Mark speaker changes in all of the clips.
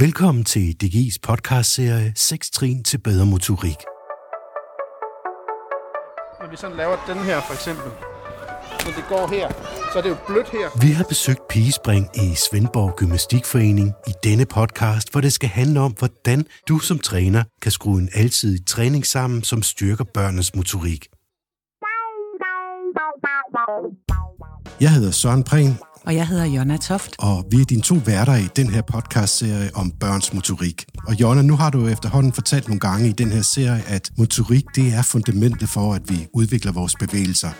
Speaker 1: Velkommen til DGI's podcastserie 6 trin til bedre motorik.
Speaker 2: Når vi sådan laver den her for eksempel, når det går her, så er det jo blødt her.
Speaker 1: Vi har besøgt Pigespring i Svendborg Gymnastikforening i denne podcast, hvor det skal handle om, hvordan du som træner kan skrue en alsidig træning sammen, som styrker børnenes motorik. Jeg hedder Søren Prehn,
Speaker 3: Og jeg hedder Jonna Toft.
Speaker 1: og vi er dine to værter i den her podcastserie om børns motorik. Og Jonna, nu har du efterhånden fortalt nogle gange i den her serie, at motorik det er fundamentet for, at vi udvikler vores bevægelser.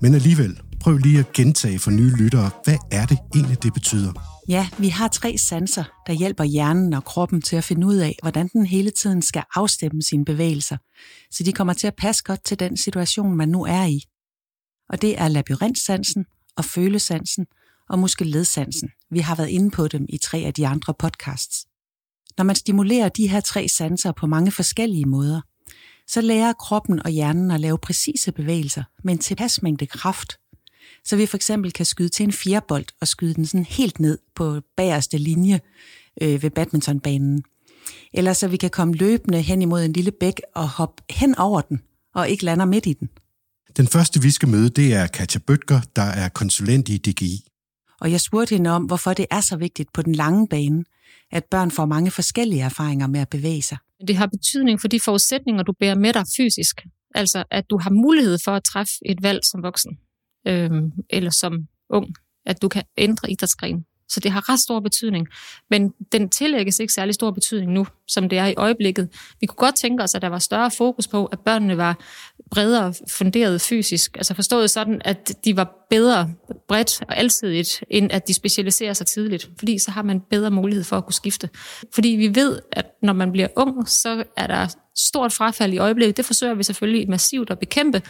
Speaker 1: Men alligevel, prøv lige at gentage for nye lyttere, hvad er det egentlig, det betyder?
Speaker 3: Ja, vi har tre sanser, der hjælper hjernen og kroppen til at finde ud af, hvordan den hele tiden skal afstemme sine bevægelser, så de kommer til at passe godt til den situation, man nu er i. Og det er labyrintsansen og følesansen og muskelledsansen. Vi har været inde på dem i tre af de andre podcasts. Når man stimulerer de her tre sanser på mange forskellige måder, så lærer kroppen og hjernen at lave præcise bevægelser med en tilpas mængde kraft, så vi for eksempel kan skyde til en fjerbold og skyde den sådan helt ned på bagerste linje øh, ved badmintonbanen. Eller så vi kan komme løbende hen imod en lille bæk og hoppe hen over den, og ikke lander midt i den.
Speaker 1: Den første, vi skal møde, det er Katja Bøtger, der er konsulent i DGI.
Speaker 3: Og jeg spurgte hende om, hvorfor det er så vigtigt på den lange bane, at børn får mange forskellige erfaringer med at bevæge sig.
Speaker 4: Det har betydning for de forudsætninger, du bærer med dig fysisk. Altså, at du har mulighed for at træffe et valg som voksen, øh, eller som ung, at du kan ændre idrætsgren. Så det har ret stor betydning. Men den tillægges ikke særlig stor betydning nu, som det er i øjeblikket. Vi kunne godt tænke os, at der var større fokus på, at børnene var bredere funderet fysisk. Altså forstået sådan, at de var bedre bredt og alsidigt, end at de specialiserer sig tidligt. Fordi så har man bedre mulighed for at kunne skifte. Fordi vi ved, at når man bliver ung, så er der stort frafald i øjeblikket. Det forsøger vi selvfølgelig massivt at bekæmpe,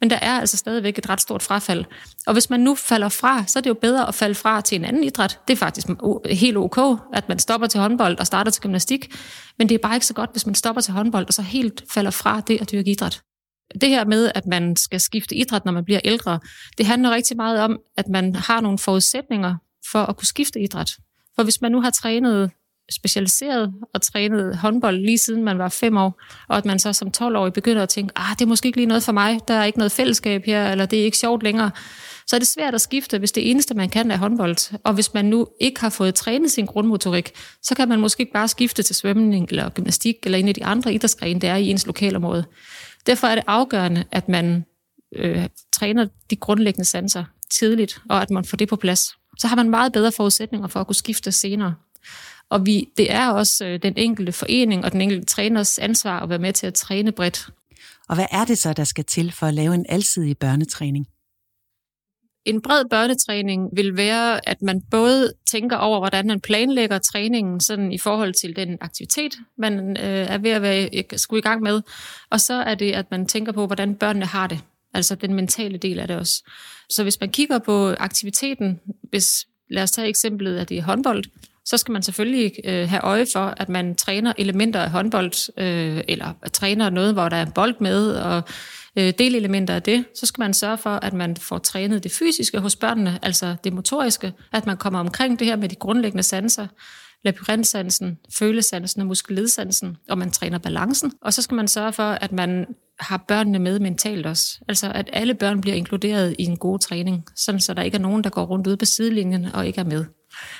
Speaker 4: men der er altså stadigvæk et ret stort frafald. Og hvis man nu falder fra, så er det jo bedre at falde fra til en anden idræt. Det er faktisk helt ok, at man stopper til håndbold og starter til gymnastik, men det er bare ikke så godt, hvis man stopper til håndbold og så helt falder fra det at dyrke idræt. Det her med, at man skal skifte idræt, når man bliver ældre, det handler rigtig meget om, at man har nogle forudsætninger for at kunne skifte idræt. For hvis man nu har trænet specialiseret og trænet håndbold lige siden man var fem år, og at man så som 12-årig begynder at tænke, ah, det er måske ikke lige noget for mig, der er ikke noget fællesskab her, eller det er ikke sjovt længere, så er det svært at skifte, hvis det eneste, man kan, er håndbold. Og hvis man nu ikke har fået trænet sin grundmotorik, så kan man måske ikke bare skifte til svømning eller gymnastik eller en af de andre idrætsgrene, der er i ens lokalområde. Derfor er det afgørende, at man øh, træner de grundlæggende sanser tidligt, og at man får det på plads. Så har man meget bedre forudsætninger for at kunne skifte senere. Og vi, det er også øh, den enkelte forening og den enkelte træners ansvar at være med til at træne bredt.
Speaker 3: Og hvad er det så, der skal til for at lave en alsidig børnetræning?
Speaker 4: En bred børnetræning vil være, at man både tænker over, hvordan man planlægger træningen sådan i forhold til den aktivitet, man øh, er ved at være, skulle i gang med. Og så er det, at man tænker på, hvordan børnene har det. Altså den mentale del af det også. Så hvis man kigger på aktiviteten, hvis lad os tage eksemplet, at det er håndbold, så skal man selvfølgelig øh, have øje for, at man træner elementer af håndbold, øh, eller træner noget, hvor der er bold med, og øh, delelementer af det. Så skal man sørge for, at man får trænet det fysiske hos børnene, altså det motoriske, at man kommer omkring det her med de grundlæggende sanser, labyrintsansen, følesansen og muskelledsansen, og man træner balancen. Og så skal man sørge for, at man har børnene med mentalt også. Altså at alle børn bliver inkluderet i en god træning, sådan så der ikke er nogen, der går rundt ude på sidelinjen og ikke er med.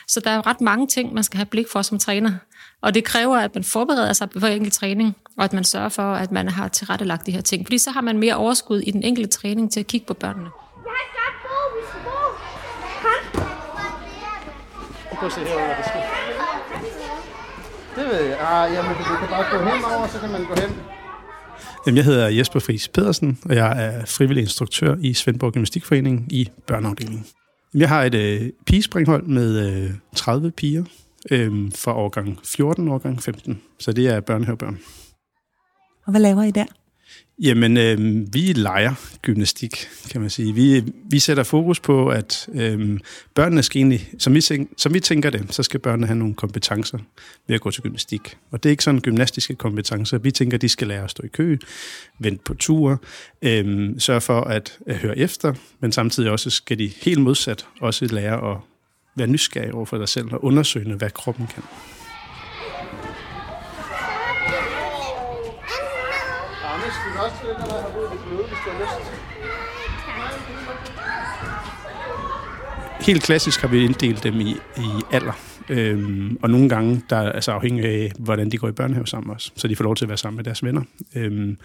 Speaker 4: Så der er ret mange ting, man skal have blik for som træner. Og det kræver, at man forbereder sig på enkelt træning, og at man sørger for, at man har tilrettelagt de her ting. Fordi så har man mere overskud i den enkelte træning til at kigge på børnene.
Speaker 5: Skal.
Speaker 2: Prøv at se herovre, hvad der sker. Det ved jeg. Ah, jamen, du kan bare gå henover, så kan man gå hen.
Speaker 6: Jamen, jeg hedder Jesper Friis Pedersen, og jeg er frivillig instruktør i Svendborg Gymnastikforening i børneafdelingen. Jeg har et øh, pigespringhold med øh, 30 piger øh, fra årgang 14 og årgang 15, så det er børnehavebørn.
Speaker 3: Og hvad laver I der?
Speaker 6: Jamen, øh, vi leger gymnastik, kan man sige. Vi, vi sætter fokus på, at øh, børnene skal egentlig, som vi, som vi tænker det, så skal børnene have nogle kompetencer ved at gå til gymnastik. Og det er ikke sådan gymnastiske kompetencer. Vi tænker, de skal lære at stå i kø, vente på ture, øh, sørge for at, at høre efter, men samtidig også skal de helt modsat også lære at være nysgerrige over for dig selv og undersøge, hvad kroppen kan.
Speaker 2: Stykker, at har boet i bløde, hvis du har lyst.
Speaker 6: Helt klassisk har vi inddelt dem i, i alder. Øhm, og nogle gange, der er altså afhængig af, hvordan de går i børnehave sammen også, så de får lov til at være sammen med deres venner. Øhm,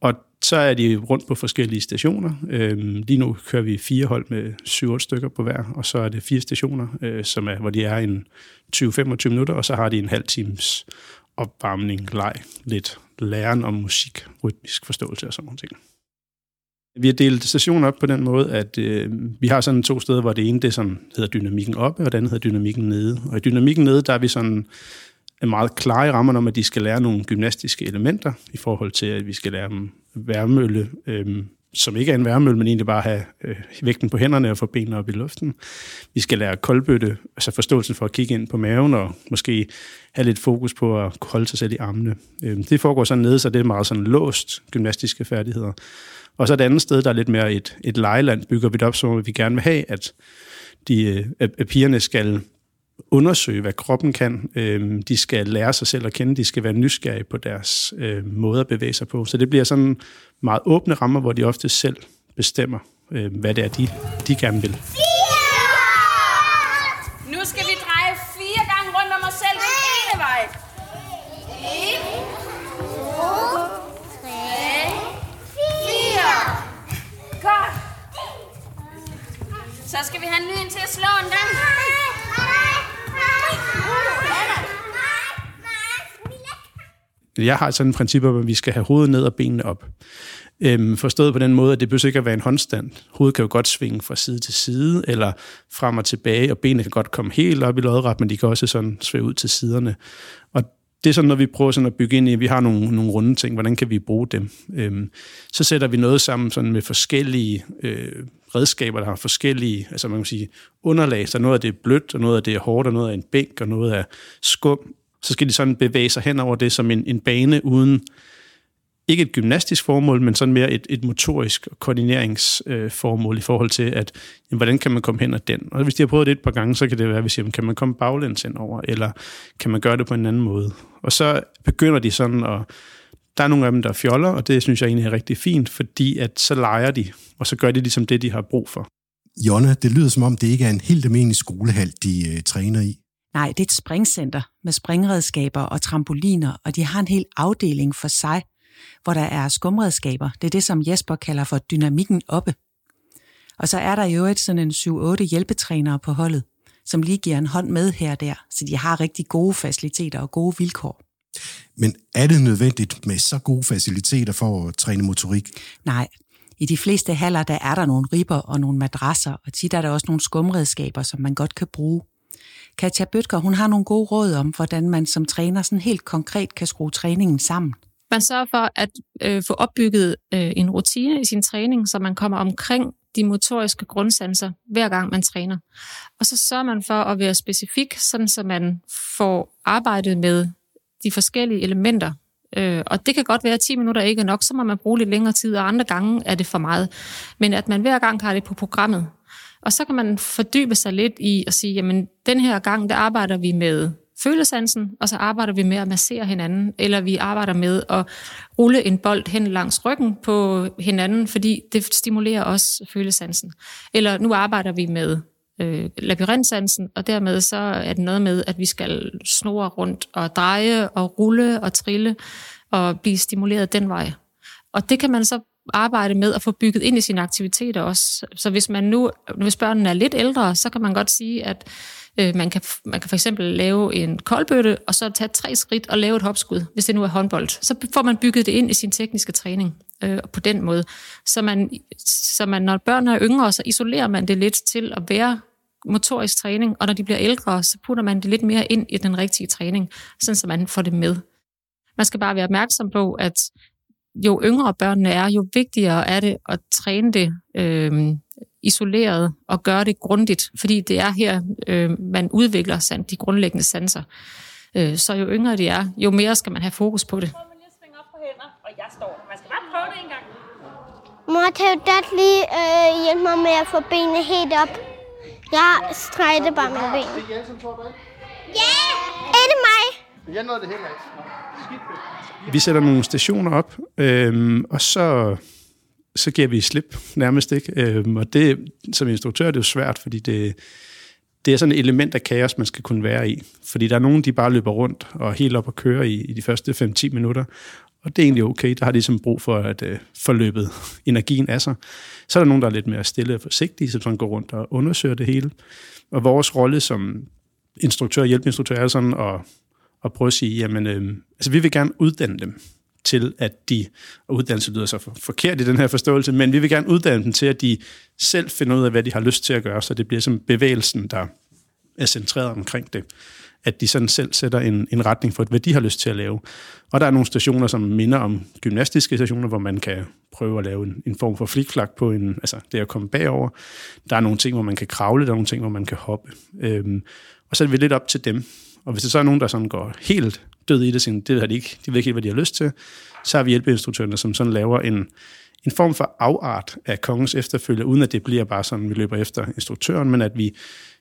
Speaker 6: og så er de rundt på forskellige stationer. Øhm, lige nu kører vi fire hold med 7-8 stykker på hver, og så er det fire stationer, øh, som er, hvor de er en 20-25 minutter, og så har de en halv times opvarmning, leg, lidt læren om musik, rytmisk forståelse og sådan nogle ting. Vi har delt stationen op på den måde, at øh, vi har sådan to steder, hvor det ene det sådan hedder dynamikken oppe, og det andet hedder dynamikken nede. Og i dynamikken nede, der er vi sådan er meget klare i rammerne om, at de skal lære nogle gymnastiske elementer i forhold til, at vi skal lære dem værmølle, øh, som ikke er en værmøl, men egentlig bare have øh, vægten på hænderne og få benene op i luften. Vi skal lære koldbøtte, altså forståelsen for at kigge ind på maven og måske have lidt fokus på at holde sig selv i armene. Øh, det foregår sådan nede, så det er meget sådan låst gymnastiske færdigheder. Og så et andet sted, der er lidt mere et, et lejeland, bygger vi det op, så vi gerne vil have, at, de, øh, at pigerne skal undersøge, hvad kroppen kan. Øhm, de skal lære sig selv at kende, de skal være nysgerrige på deres øh, måde at bevæge sig på. Så det bliver sådan meget åbne rammer, hvor de ofte selv bestemmer, øh, hvad det er, de, de gerne vil.
Speaker 7: Nu skal vi dreje fire gange rundt om os selv den ene vej. En, to, tre, fire. Godt. Så skal vi have lyden til at slå en gang.
Speaker 6: Jeg har sådan et princip om, at vi skal have hovedet ned og benene op. Øhm, forstået på den måde, at det behøver ikke at være en håndstand. Hovedet kan jo godt svinge fra side til side, eller frem og tilbage, og benene kan godt komme helt op i lodret, men de kan også sådan svæve ud til siderne. Og det er sådan, når vi prøver sådan at bygge ind i, vi har nogle, nogle runde ting, hvordan kan vi bruge dem? Øhm, så sætter vi noget sammen sådan med forskellige øh, redskaber, der har forskellige, altså man kan sige, underlag, så noget af det er blødt, og noget af det er hårdt, og noget af en bænk, og noget af skum. Så skal de sådan bevæge sig hen over det som en, en bane uden, ikke et gymnastisk formål, men sådan mere et, et motorisk koordineringsformål øh, i forhold til, at jamen, hvordan kan man komme hen ad den? Og hvis de har prøvet det et par gange, så kan det være, at vi siger, kan man komme baglæns ind over, eller kan man gøre det på en anden måde? Og så begynder de sådan at der er nogle af dem, der fjoller, og det synes jeg egentlig er rigtig fint, fordi at så leger de, og så gør de ligesom det, de har brug for.
Speaker 1: Jonna, det lyder som om, det ikke er en helt almindelig skolehal, de øh, træner i.
Speaker 3: Nej, det er et springcenter med springredskaber og trampoliner, og de har en hel afdeling for sig, hvor der er skumredskaber. Det er det, som Jesper kalder for dynamikken oppe. Og så er der jo et sådan en 7-8 hjælpetrænere på holdet, som lige giver en hånd med her og der, så de har rigtig gode faciliteter og gode vilkår.
Speaker 1: Men er det nødvendigt med så gode faciliteter for at træne motorik?
Speaker 3: Nej, i de fleste haller der er der nogle ribber og nogle madrasser, og tit er der også nogle skumredskaber, som man godt kan bruge. Katja Bøtger, hun har nogle gode råd om, hvordan man som træner sådan helt konkret kan skrue træningen sammen.
Speaker 4: Man sørger for at øh, få opbygget øh, en rutine i sin træning, så man kommer omkring de motoriske grundsanser, hver gang man træner. Og så sørger man for at være specifik, sådan så man får arbejdet med de forskellige elementer. Øh, og det kan godt være, at 10 minutter ikke er nok, så må man bruge lidt længere tid, og andre gange er det for meget. Men at man hver gang har det på programmet. Og så kan man fordybe sig lidt i at sige, jamen den her gang, der arbejder vi med følesansen, og så arbejder vi med at massere hinanden, eller vi arbejder med at rulle en bold hen langs ryggen på hinanden, fordi det stimulerer også følesansen. Eller nu arbejder vi med øh, labyrintsansen, og dermed så er det noget med, at vi skal snore rundt og dreje og rulle og trille og blive stimuleret den vej. Og det kan man så arbejde med at få bygget ind i sine aktiviteter også. Så hvis man nu, hvis børnene er lidt ældre, så kan man godt sige, at øh, man, kan, man kan for eksempel lave en koldbøtte, og så tage tre skridt og lave et hopskud, hvis det nu er håndbold. Så får man bygget det ind i sin tekniske træning øh, på den måde. Så man, så man, når børnene er yngre, så isolerer man det lidt til at være motorisk træning, og når de bliver ældre, så putter man det lidt mere ind i den rigtige træning, sådan så man får det med. Man skal bare være opmærksom på, at jo yngre børnene er, jo vigtigere er det at træne det øh, isoleret og gøre det grundigt, fordi det er her, øh, man udvikler sand, de grundlæggende sanser. Øh, så jo yngre de er, jo mere skal man have fokus på det.
Speaker 7: Prøv lige at svinge op på hænder, og jeg står. Man skal bare prøve det en gang.
Speaker 5: Mor, kan du godt lige øh, hjælpe mig med at få benene helt op? Jeg strækker bare mine ben.
Speaker 2: Det er Jensen, tror du ikke?
Speaker 5: Ja! Er det mig?
Speaker 2: Jeg nåede det heller ikke. Skidt.
Speaker 6: Vi sætter nogle stationer op, øhm, og så, så giver vi slip nærmest ikke. Øhm, og det, som instruktør, det er jo svært, fordi det, det er sådan et element af kaos, man skal kunne være i. Fordi der er nogen, de bare løber rundt og helt op og kører i, i de første 5-10 minutter. Og det er egentlig okay. Der har de ligesom brug for at øh, forløbet energien af sig. Så er der nogen, der er lidt mere stille og forsigtige, som sådan går rundt og undersøger det hele. Og vores rolle som instruktør og hjælpeinstruktør er sådan at, at prøve at sige, jamen, øh, altså vi vil gerne uddanne dem til, at de, og uddannelse lyder så forkert i den her forståelse, men vi vil gerne uddanne dem til, at de selv finder ud af, hvad de har lyst til at gøre, så det bliver som bevægelsen, der er centreret omkring det. At de sådan selv sætter en, en retning for, hvad de har lyst til at lave. Og der er nogle stationer, som minder om gymnastiske stationer, hvor man kan prøve at lave en, en form for flikflak på en, altså det at komme bagover. Der er nogle ting, hvor man kan kravle, der er nogle ting, hvor man kan hoppe. Øhm, og så er vi lidt op til dem. Og hvis det så er nogen, der sådan går helt død i det, sådan, det har de ikke, de ved ikke helt, hvad de har lyst til, så har vi hjælpeinstruktørerne, som sådan laver en, en form for afart af kongens efterfølge, uden at det bliver bare sådan, vi løber efter instruktøren, men at vi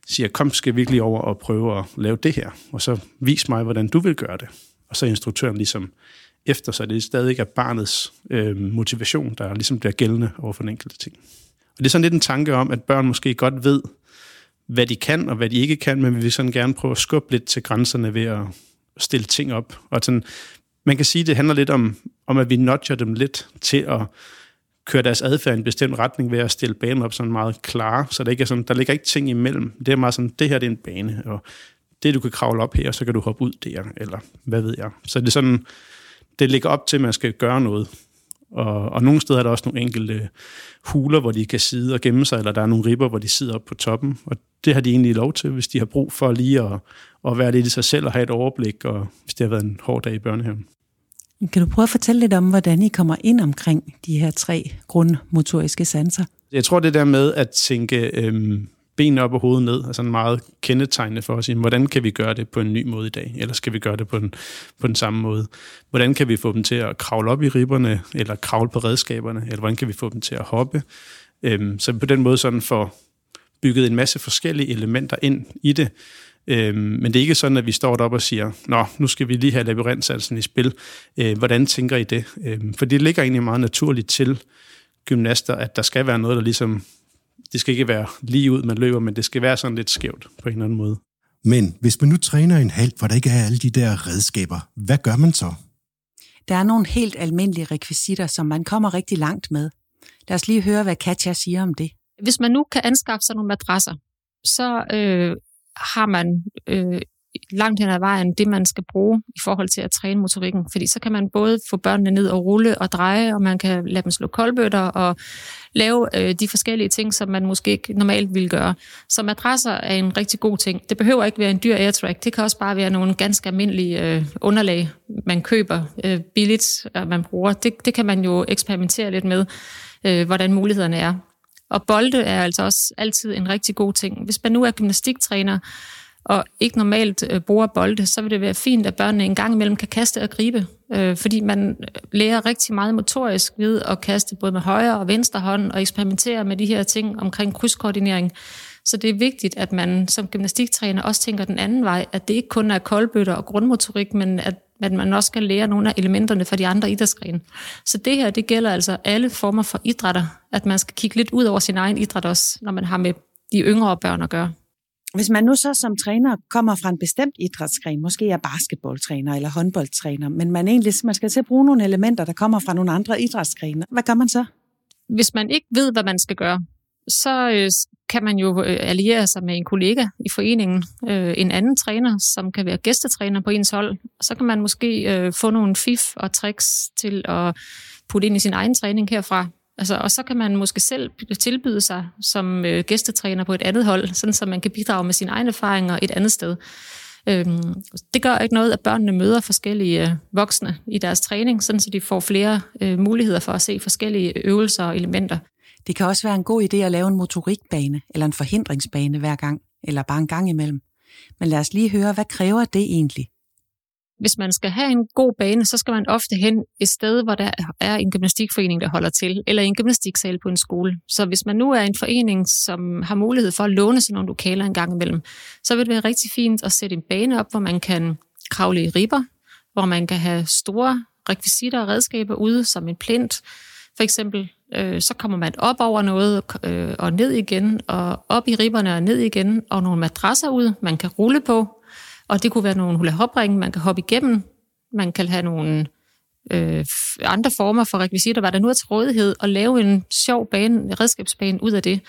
Speaker 6: siger, kom, skal vi virkelig over og prøve at lave det her, og så vis mig, hvordan du vil gøre det. Og så er instruktøren ligesom efter, så det stadig er barnets øh, motivation, der ligesom bliver gældende over for den enkelte ting. Og det er sådan lidt en tanke om, at børn måske godt ved, hvad de kan og hvad de ikke kan, men vi vil sådan gerne prøve at skubbe lidt til grænserne ved at stille ting op. Og sådan, man kan sige, at det handler lidt om, om, at vi nudger dem lidt til at køre deres adfærd i en bestemt retning ved at stille banen op sådan meget klar, så der, ikke er sådan, der ligger ikke ting imellem. Det er meget sådan, det her det er en bane, og det du kan kravle op her, så kan du hoppe ud der, eller hvad ved jeg. Så det er sådan, det ligger op til, at man skal gøre noget. Og, og nogle steder er der også nogle enkelte huler, hvor de kan sidde og gemme sig, eller der er nogle ribber, hvor de sidder op på toppen. Og det har de egentlig lov til, hvis de har brug for lige at, at være lidt i sig selv og have et overblik, og hvis det har været en hård dag i børnehaven.
Speaker 3: Kan du prøve at fortælle lidt om, hvordan I kommer ind omkring de her tre grundmotoriske sanser?
Speaker 6: Jeg tror, det der med at tænke øhm, benene op og hovedet ned, er sådan meget kendetegnende for os. Hvordan kan vi gøre det på en ny måde i dag? Eller skal vi gøre det på den, på den samme måde? Hvordan kan vi få dem til at kravle op i ribberne, eller kravle på redskaberne? Eller hvordan kan vi få dem til at hoppe? Øhm, så på den måde sådan får bygget en masse forskellige elementer ind i det. Øhm, men det er ikke sådan, at vi står deroppe og siger, nå, nu skal vi lige have labyrintsatsen i spil. Øh, hvordan tænker I det? Øhm, for det ligger egentlig meget naturligt til gymnaster, at der skal være noget, der ligesom det skal ikke være lige ud, man løber, men det skal være sådan lidt skævt på en eller anden måde.
Speaker 1: Men hvis man nu træner en halv, hvor der ikke er alle de der redskaber, hvad gør man så?
Speaker 3: Der er nogle helt almindelige rekvisitter, som man kommer rigtig langt med. Lad os lige høre, hvad Katja siger om det.
Speaker 4: Hvis man nu kan anskaffe sig nogle madrasser, så øh, har man øh, langt hen ad vejen det, man skal bruge i forhold til at træne motorikken. Fordi så kan man både få børnene ned og rulle og dreje, og man kan lade dem slå koldbøtter og lave øh, de forskellige ting, som man måske ikke normalt ville gøre. Så madrasser er en rigtig god ting. Det behøver ikke være en dyr airtrack. Det kan også bare være nogle ganske almindelige øh, underlag, man køber øh, billigt, og man bruger. Det, det kan man jo eksperimentere lidt med, øh, hvordan mulighederne er. Og bolde er altså også altid en rigtig god ting. Hvis man nu er gymnastiktræner, og ikke normalt øh, bruger bolde, så vil det være fint, at børnene en gang imellem kan kaste og gribe. Øh, fordi man lærer rigtig meget motorisk ved at kaste både med højre og venstre hånd og eksperimentere med de her ting omkring krydskoordinering. Så det er vigtigt, at man som gymnastiktræner også tænker den anden vej, at det ikke kun er koldbøtter og grundmotorik, men at, at man også skal lære nogle af elementerne fra de andre idrætsgrene. Så det her, det gælder altså alle former for idrætter, at man skal kigge lidt ud over sin egen idræt også, når man har med de yngre børn at gøre.
Speaker 3: Hvis man nu så som træner kommer fra en bestemt idrætsgren, måske er basketballtræner eller håndboldtræner, men man egentlig man skal til at bruge nogle elementer, der kommer fra nogle andre idrætsgrene, hvad gør man så?
Speaker 4: Hvis man ikke ved, hvad man skal gøre, så øh, kan man jo øh, alliere sig med en kollega i foreningen, øh, en anden træner, som kan være gæstetræner på ens hold. Så kan man måske få nogle fif og tricks til at putte ind i sin egen træning herfra. Altså, og så kan man måske selv tilbyde sig som øh, gæstetræner på et andet hold, sådan så man kan bidrage med sine egne erfaringer et andet sted. Øhm, det gør ikke noget, at børnene møder forskellige øh, voksne i deres træning, sådan så de får flere øh, muligheder for at se forskellige øvelser og elementer.
Speaker 3: Det kan også være en god idé at lave en motorikbane eller en forhindringsbane hver gang, eller bare en gang imellem. Men lad os lige høre, hvad kræver det egentlig?
Speaker 4: Hvis man skal have en god bane, så skal man ofte hen et sted, hvor der er en gymnastikforening, der holder til, eller en gymnastiksal på en skole. Så hvis man nu er en forening, som har mulighed for at låne sådan nogle lokaler en gang imellem, så vil det være rigtig fint at sætte en bane op, hvor man kan kravle i ribber, hvor man kan have store rekvisitter og redskaber ude, som en plint, for eksempel. Øh, så kommer man op over noget øh, og ned igen, og op i ribberne og ned igen, og nogle madrasser ud, man kan rulle på. Og det kunne være nogle hula hop man kan hoppe igennem. Man kan have nogle øh, andre former for rekvisitter, hvad der nu er til rådighed, og lave en sjov bane, en redskabsbane ud af det.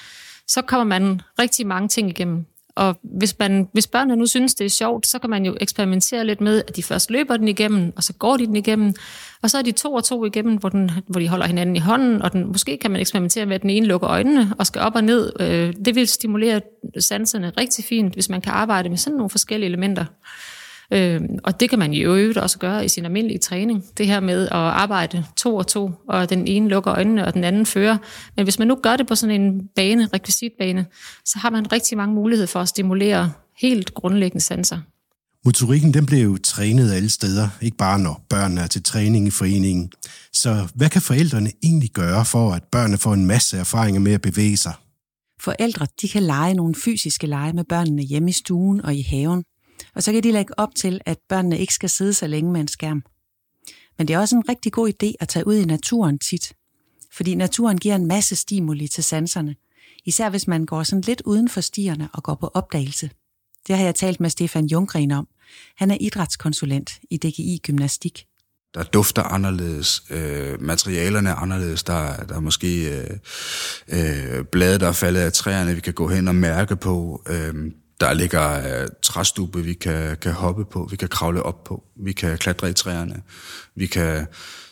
Speaker 4: Så kommer man rigtig mange ting igennem. Og hvis, man, hvis børnene nu synes, det er sjovt, så kan man jo eksperimentere lidt med, at de først løber den igennem, og så går de den igennem, og så er de to og to igennem, hvor, den, hvor de holder hinanden i hånden, og den, måske kan man eksperimentere med, at den ene lukker øjnene og skal op og ned. Øh, det vil stimulere sanserne rigtig fint, hvis man kan arbejde med sådan nogle forskellige elementer. Øh, og det kan man jo øvrigt også gøre i sin almindelige træning. Det her med at arbejde to og to, og den ene lukker øjnene, og den anden fører. Men hvis man nu gør det på sådan en bane, rekvisitbane, så har man rigtig mange muligheder for at stimulere helt grundlæggende sanser.
Speaker 1: Motorikken den bliver jo trænet alle steder, ikke bare når børnene er til træning i foreningen. Så hvad kan forældrene egentlig gøre for, at børnene får en masse erfaringer med at bevæge sig?
Speaker 3: Forældre de kan lege nogle fysiske lege med børnene hjemme i stuen og i haven. Og så kan de lægge op til, at børnene ikke skal sidde så længe med en skærm. Men det er også en rigtig god idé at tage ud i naturen tit. Fordi naturen giver en masse stimuli til sanserne. Især hvis man går sådan lidt uden for stierne og går på opdagelse. Det har jeg talt med Stefan Junggren om. Han er idrætskonsulent i DGI Gymnastik.
Speaker 8: Der dufter anderledes, øh, materialerne er anderledes, der, der er måske øh, øh, blade, der er faldet af træerne, vi kan gå hen og mærke på. Øh, der ligger øh, træstube, vi kan, kan hoppe på, vi kan kravle op på, vi kan klatre i træerne, vi kan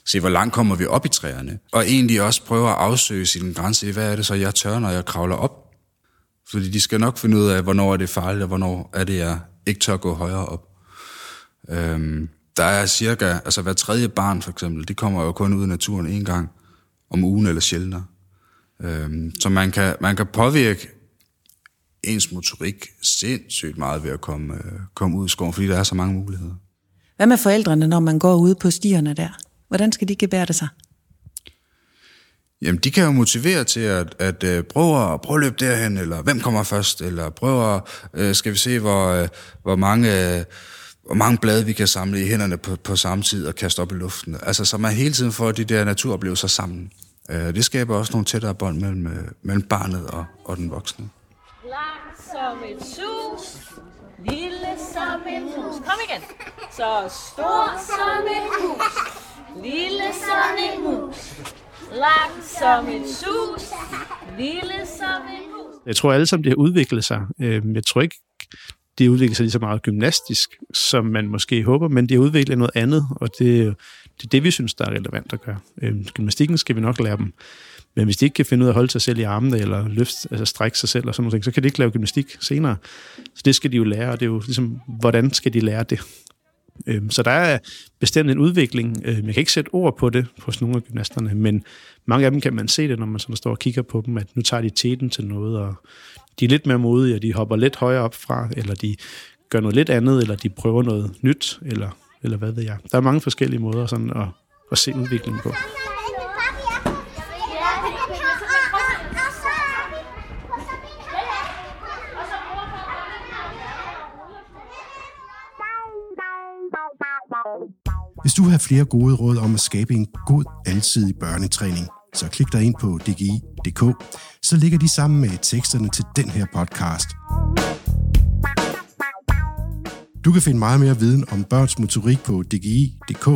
Speaker 8: se, hvor langt kommer vi op i træerne. Og egentlig også prøve at afsøge sin grænse hvad er det så, jeg tør, når jeg kravler op? Fordi de skal nok finde ud af, hvornår er det farligt, og hvornår er det, jeg ikke tør gå højere op. Øhm, der er cirka, altså hver tredje barn for eksempel, de kommer jo kun ud i naturen en gang om ugen eller sjældnere. Øhm, så man kan, man kan påvirke ens motorik sindssygt meget ved at komme, øh, komme ud i skoven, fordi der er så mange muligheder.
Speaker 3: Hvad med forældrene, når man går ud på stierne der? Hvordan skal de gebære det sig?
Speaker 8: Jamen, de kan jo motivere til at, at at uh, prøve, at, prøve at løbe derhen, eller hvem kommer først, eller prøve at, uh, skal vi se, hvor, uh, hvor mange... Uh, hvor mange blade vi kan samle i hænderne på, på samme tid og kaste op i luften. Altså, så man hele tiden får de der naturoplevelser sammen. Uh, det skaber også nogle tættere bånd mellem, mellem barnet og, og den voksne
Speaker 7: som et sus, lille som et mus. Kom igen. Så stor som et hus, lille som et mus. Lang som et sus, lille som et mus.
Speaker 6: Jeg tror alle sammen, det har udviklet sig. Øhm, jeg tror ikke, det udvikler sig lige så meget gymnastisk, som man måske håber, men det udvikler noget andet, og det, det er det, vi synes, der er relevant at gøre. Øhm, gymnastikken skal vi nok lære dem men hvis de ikke kan finde ud af at holde sig selv i armene, eller løfte, altså strække sig selv, og sådan noget, så kan de ikke lave gymnastik senere. Så det skal de jo lære, og det er jo ligesom, hvordan skal de lære det? Øhm, så der er bestemt en udvikling. Øhm, jeg kan ikke sætte ord på det hos nogle af gymnasterne, men mange af dem kan man se det, når man sådan står og kigger på dem, at nu tager de teten til noget, og de er lidt mere modige, og de hopper lidt højere op fra, eller de gør noget lidt andet, eller de prøver noget nyt, eller, eller hvad ved jeg. Der er mange forskellige måder sådan at, at se udviklingen på.
Speaker 1: Hvis du har flere gode råd om at skabe en god, alsidig børnetræning, så klik dig ind på dgi.dk, så ligger de sammen med teksterne til den her podcast. Du kan finde meget mere viden om børns motorik på dgi.dk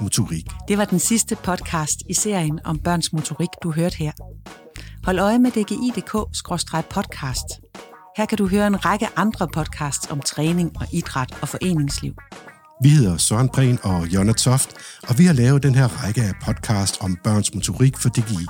Speaker 1: motorik.
Speaker 3: Det var den sidste podcast i serien om børns motorik, du hørte her. Hold øje med dgi.dk-podcast. Her kan du høre en række andre podcasts om træning og idræt og foreningsliv.
Speaker 1: Vi hedder Søren Prehn og Jonna Toft, og vi har lavet den her række af podcast om børns motorik for DGI.